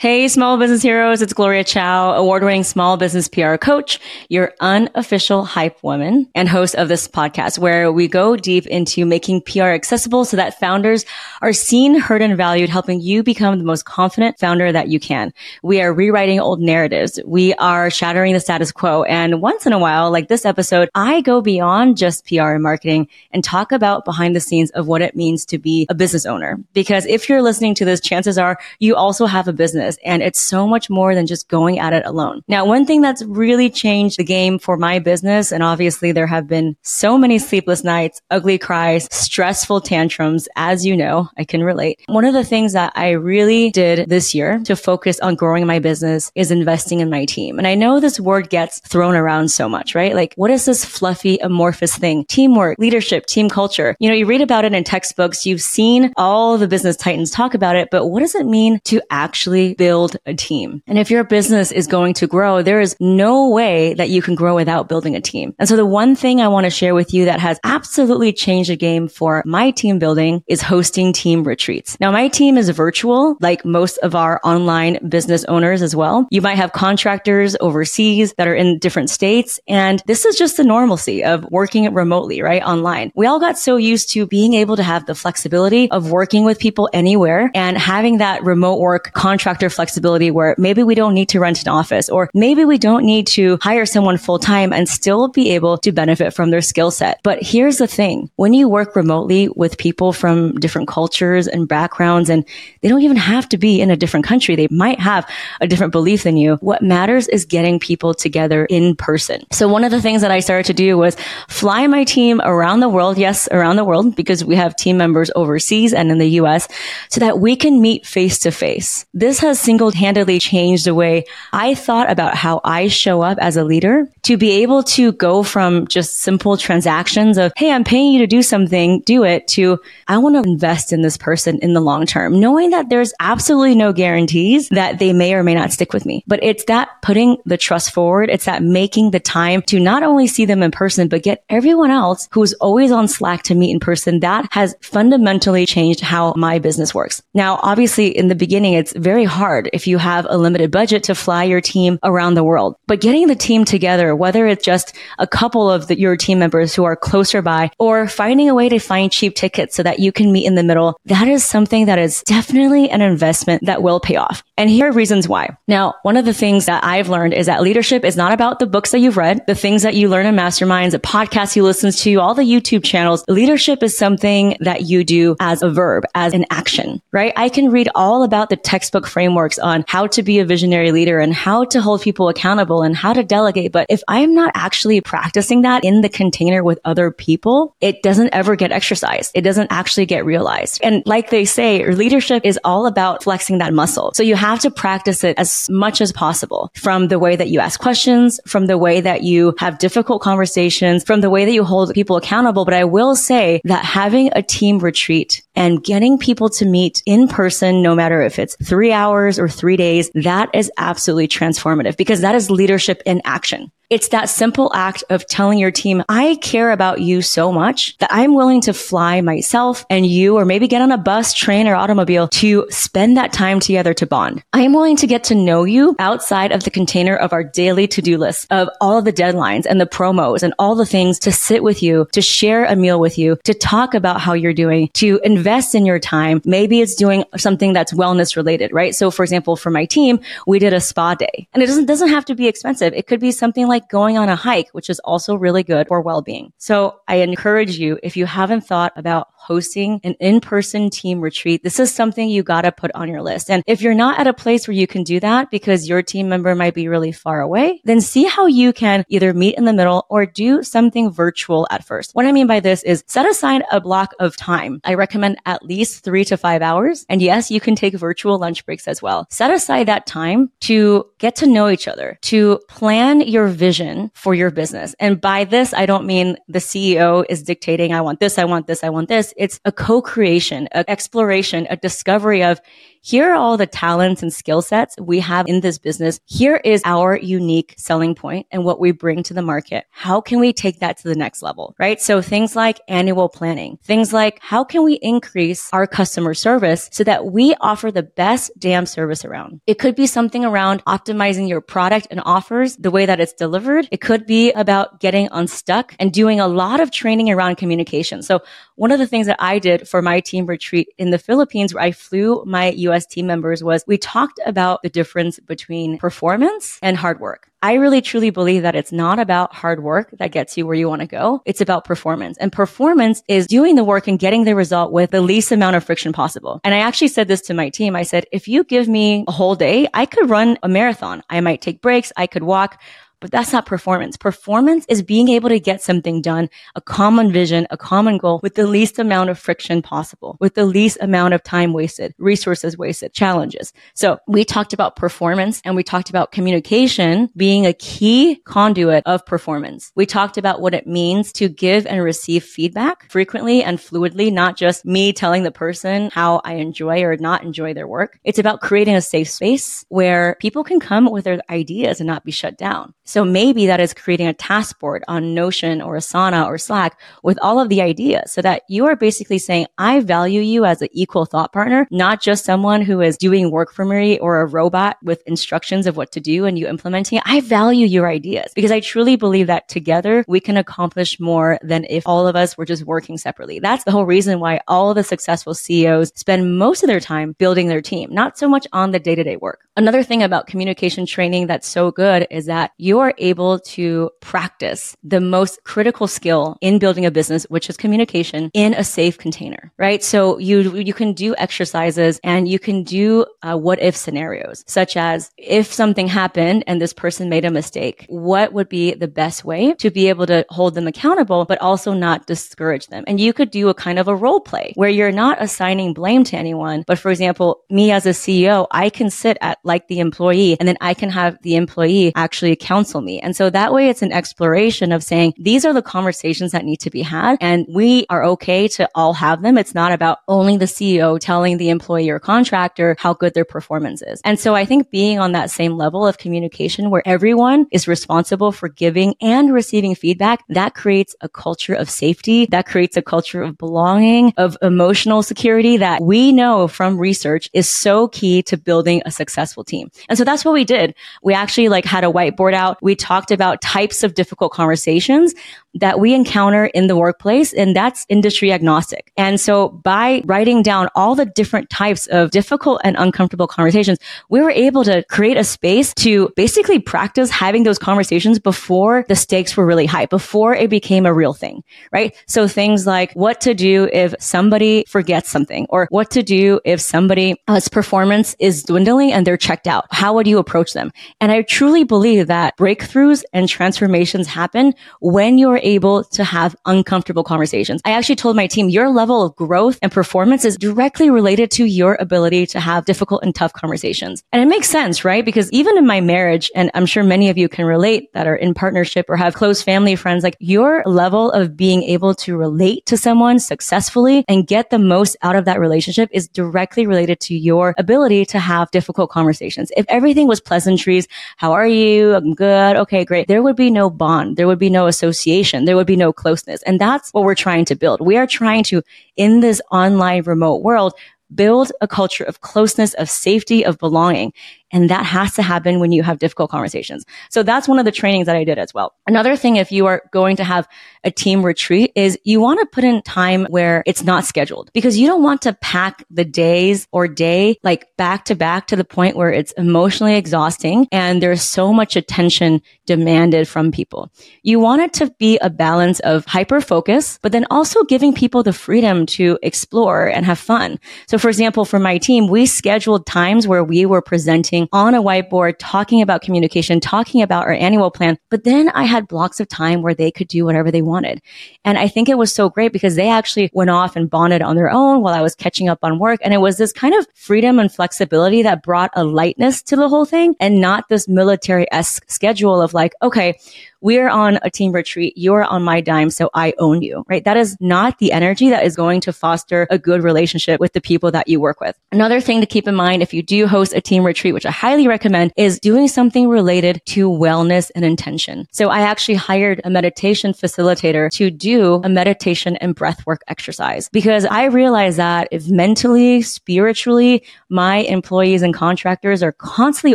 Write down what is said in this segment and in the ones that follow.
Hey, small business heroes. It's Gloria Chou, award winning small business PR coach, your unofficial hype woman and host of this podcast where we go deep into making PR accessible so that founders are seen, heard and valued, helping you become the most confident founder that you can. We are rewriting old narratives. We are shattering the status quo. And once in a while, like this episode, I go beyond just PR and marketing and talk about behind the scenes of what it means to be a business owner. Because if you're listening to this, chances are you also have a business And it's so much more than just going at it alone. Now, one thing that's really changed the game for my business, and obviously there have been so many sleepless nights, ugly cries, stressful tantrums, as you know, I can relate. One of the things that I really did this year to focus on growing my business is investing in my team. And I know this word gets thrown around so much, right? Like, what is this fluffy, amorphous thing? Teamwork, leadership, team culture. You know, you read about it in textbooks. You've seen all the business titans talk about it, but what does it mean to actually build a team. And if your business is going to grow, there is no way that you can grow without building a team. And so the one thing I want to share with you that has absolutely changed the game for my team building is hosting team retreats. Now my team is virtual, like most of our online business owners as well. You might have contractors overseas that are in different states. And this is just the normalcy of working remotely, right? Online. We all got so used to being able to have the flexibility of working with people anywhere and having that remote work contractor flexibility where maybe we don't need to rent an office or maybe we don't need to hire someone full time and still be able to benefit from their skill set. But here's the thing. When you work remotely with people from different cultures and backgrounds, and they don't even have to be in a different country. They might have a different belief than you. What matters is getting people together in person. So one of the things that I started to do was fly my team around the world. Yes, around the world because we have team members overseas and in the US so that we can meet face to face. This has single handedly changed the way I thought about how I show up as a leader to be able to go from just simple transactions of, Hey, I'm paying you to do something, do it to, I want to invest in this person in the long term, knowing that there's absolutely no guarantees that they may or may not stick with me. But it's that putting the trust forward. It's that making the time to not only see them in person, but get everyone else who's always on Slack to meet in person. That has fundamentally changed how my business works. Now, obviously in the beginning, it's very hard hard if you have a limited budget to fly your team around the world. But getting the team together, whether it's just a couple of the, your team members who are closer by or finding a way to find cheap tickets so that you can meet in the middle, that is something that is definitely an investment that will pay off. And here are reasons why. Now, one of the things that I've learned is that leadership is not about the books that you've read, the things that you learn in masterminds, the podcasts you listen to, all the YouTube channels. Leadership is something that you do as a verb, as an action, right? I can read all about the textbook frameworks on how to be a visionary leader and how to hold people accountable and how to delegate. But if I'm not actually practicing that in the container with other people, it doesn't ever get exercised. It doesn't actually get realized. And like they say, leadership is all about flexing that muscle. So you have have to practice it as much as possible from the way that you ask questions, from the way that you have difficult conversations, from the way that you hold people accountable. But I will say that having a team retreat and getting people to meet in person, no matter if it's three hours or three days, that is absolutely transformative because that is leadership in action. It's that simple act of telling your team, I care about you so much that I'm willing to fly myself and you, or maybe get on a bus, train, or automobile to spend that time together to bond. I am willing to get to know you outside of the container of our daily to-do list of all of the deadlines and the promos and all the things to sit with you, to share a meal with you, to talk about how you're doing, to invest in your time. Maybe it's doing something that's wellness related, right? So for example, for my team, we did a spa day and it doesn't, doesn't have to be expensive. It could be something like like going on a hike, which is also really good for well-being. So I encourage you, if you haven't thought about hosting an in-person team retreat, this is something you got to put on your list. And if you're not at a place where you can do that because your team member might be really far away, then see how you can either meet in the middle or do something virtual at first. What I mean by this is set aside a block of time. I recommend at least three to five hours. And yes, you can take virtual lunch breaks as well. Set aside that time to get to know each other, to plan your vision for your business. And by this, I don't mean the CEO is dictating, I want this, I want this, I want this. It's a co-creation, an exploration, a discovery of here are all the talents and skill sets we have in this business. Here is our unique selling point and what we bring to the market. How can we take that to the next level? Right. So things like annual planning, things like how can we increase our customer service so that we offer the best damn service around? It could be something around optimizing your product and offers the way that it's delivered. It could be about getting unstuck and doing a lot of training around communication. So one of the things that I did for my team retreat in the Philippines where I flew my US team members was we talked about the difference between performance and hard work. I really truly believe that it's not about hard work that gets you where you want to go. It's about performance and performance is doing the work and getting the result with the least amount of friction possible. And I actually said this to my team. I said, if you give me a whole day, I could run a marathon. I might take breaks. I could walk but that's not performance. Performance is being able to get something done, a common vision, a common goal with the least amount of friction possible, with the least amount of time wasted, resources wasted, challenges. So we talked about performance and we talked about communication being a key conduit of performance. We talked about what it means to give and receive feedback frequently and fluidly, not just me telling the person how I enjoy or not enjoy their work. It's about creating a safe space where people can come with their ideas and not be shut down. So maybe that is creating a task board on Notion or Asana or Slack with all of the ideas so that you are basically saying, I value you as an equal thought partner, not just someone who is doing work for me or a robot with instructions of what to do and you implementing it. I value your ideas because I truly believe that together we can accomplish more than if all of us were just working separately. That's the whole reason why all the successful CEOs spend most of their time building their team, not so much on the day to day work. Another thing about communication training that's so good is that you are able to practice the most critical skill in building a business, which is communication in a safe container, right? So you, you can do exercises and you can do uh, what if scenarios, such as if something happened and this person made a mistake, what would be the best way to be able to hold them accountable, but also not discourage them? And you could do a kind of a role play where you're not assigning blame to anyone. But for example, me as a CEO, I can sit at like the employee and then I can have the employee actually counsel me. And so that way it's an exploration of saying, these are the conversations that need to be had. And we are okay to all have them. It's not about only the CEO telling the employee or contractor how good their performance is. And so I think being on that same level of communication where everyone is responsible for giving and receiving feedback, that creates a culture of safety. That creates a culture of belonging, of emotional security that we know from research is so key to building a successful team. And so that's what we did. We actually like had a whiteboard out we talked about types of difficult conversations that we encounter in the workplace, and that's industry agnostic. And so by writing down all the different types of difficult and uncomfortable conversations, we were able to create a space to basically practice having those conversations before the stakes were really high, before it became a real thing, right? So things like what to do if somebody forgets something or what to do if somebody's uh, performance is dwindling and they're checked out. How would you approach them? And I truly believe that breakthroughs and transformations happen when you're able to have uncomfortable conversations. I actually told my team your level of growth and performance is directly related to your ability to have difficult and tough conversations. And it makes sense, right? Because even in my marriage, and I'm sure many of you can relate that are in partnership or have close family friends, like your level of being able to relate to someone successfully and get the most out of that relationship is directly related to your ability to have difficult conversations. If everything was pleasantries, how are you? I'm good good. Okay, great. There would be no bond. There would be no association. There would be no closeness. And that's what we're trying to build. We are trying to, in this online remote world, build a culture of closeness, of safety, of belonging. And that has to happen when you have difficult conversations. So that's one of the trainings that I did as well. Another thing, if you are going to have a team retreat is you want to put in time where it's not scheduled because you don't want to pack the days or day like back to back to the point where it's emotionally exhausting and there's so much attention demanded from people. You want it to be a balance of hyper focus, but then also giving people the freedom to explore and have fun. So for example, for my team, we scheduled times where we were presenting on a whiteboard, talking about communication, talking about our annual plan. But then I had blocks of time where they could do whatever they wanted. And I think it was so great because they actually went off and bonded on their own while I was catching up on work. And it was this kind of freedom and flexibility that brought a lightness to the whole thing and not this military esque schedule of like, okay, we're on a team retreat. You're on my dime. So I own you, right? That is not the energy that is going to foster a good relationship with the people that you work with. Another thing to keep in mind if you do host a team retreat, which I highly recommend is doing something related to wellness and intention. So I actually hired a meditation facilitator to do a meditation and breathwork exercise because I realized that if mentally, spiritually, my employees and contractors are constantly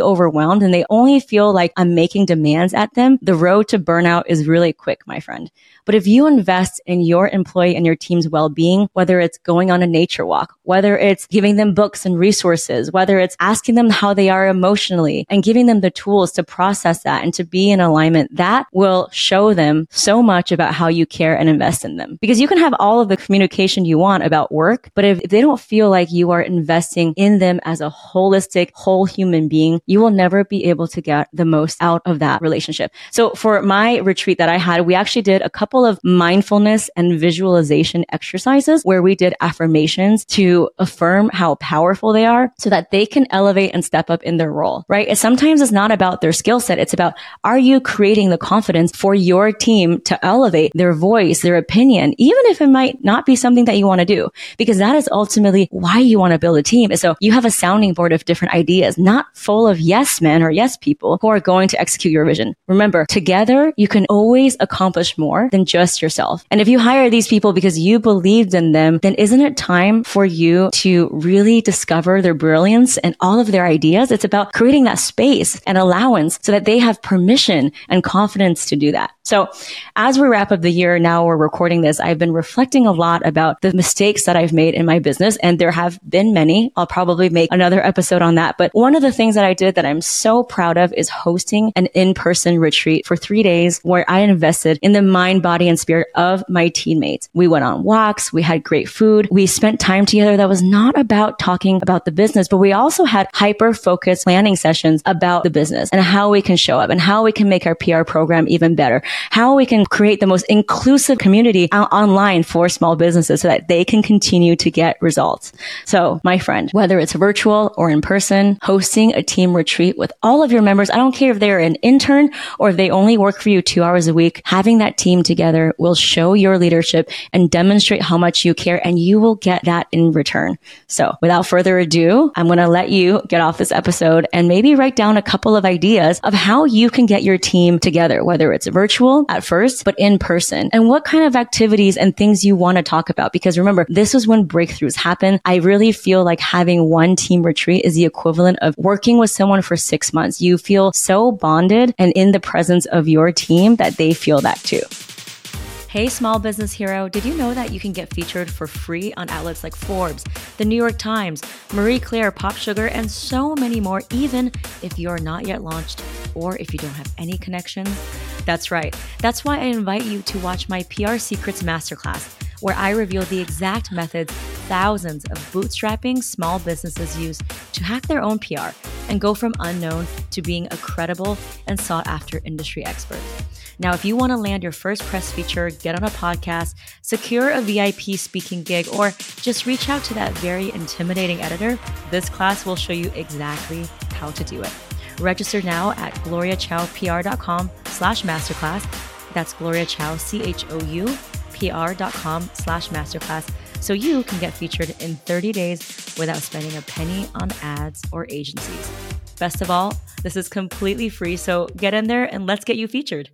overwhelmed and they only feel like I'm making demands at them, the road to burnout is really quick, my friend. But if you invest in your employee and your team's well-being, whether it's going on a nature walk, whether it's giving them books and resources, whether it's asking them how they are emotionally and giving them the tools to process that and to be in alignment, that will show them so much about how you care and invest in them. Because you can have all of the communication you want about work, but if they don't feel like you are investing in them as a holistic, whole human being, you will never be able to get the most out of that relationship. So for my retreat that I had, we actually did a couple of mindfulness and visualization exercises where we did affirmations to affirm how powerful they are so that they can elevate and step up in their role, right? Sometimes it's not about their skill set. It's about, are you creating the confidence for your team to elevate their voice, their opinion, even if it might not be something that you want to do? Because that is ultimately why you want to build a team. And so you have a sounding board of different ideas, not full of yes men or yes people who are going to execute your vision. Remember, together you can always accomplish more than just yourself. And if you hire these people because you believed in them, then isn't it time for you to really discover their brilliance and all of their ideas? It's about creating that space and allowance so that they have permission and confidence to do that. So as we wrap up the year, now we're recording this, I've been reflecting a lot about the mistakes that I've made in my business. And there have been many. I'll probably make another episode on that. But one of the things that I did that I'm so proud of is hosting an in-person retreat for three days where I invested in the mind, body, and spirit of my teammates. We went on walks. We had great food. We spent time together that was not about talking about the business, but we also had hyper focused planning sessions about the business and how we can show up and how we can make our PR program even better how we can create the most inclusive community online for small businesses so that they can continue to get results. So my friend, whether it's virtual or in person, hosting a team retreat with all of your members, I don't care if they're an intern or if they only work for you two hours a week, having that team together will show your leadership and demonstrate how much you care and you will get that in return. So without further ado, I'm going to let you get off this episode and maybe write down a couple of ideas of how you can get your team together, whether it's virtual virtual at first, but in person and what kind of activities and things you want to talk about. Because remember, this is when breakthroughs happen. I really feel like having one team retreat is the equivalent of working with someone for six months. You feel so bonded and in the presence of your team that they feel that too. Hey, small business hero, did you know that you can get featured for free on outlets like Forbes, The New York Times, Marie Claire, Pop Sugar, and so many more, even if you're not yet launched or if you don't have any connections? That's right. That's why I invite you to watch my PR Secrets Masterclass, where I reveal the exact methods thousands of bootstrapping small businesses use to hack their own PR and go from unknown to being a credible and sought after industry expert. Now, if you want to land your first press feature, get on a podcast, secure a VIP speaking gig, or just reach out to that very intimidating editor, this class will show you exactly how to do it. Register now at gloriachoupr.com slash masterclass. That's Gloria Chou, C-H-O-U, P-R.com slash masterclass. So you can get featured in 30 days without spending a penny on ads or agencies. Best of all, this is completely free, so get in there and let's get you featured.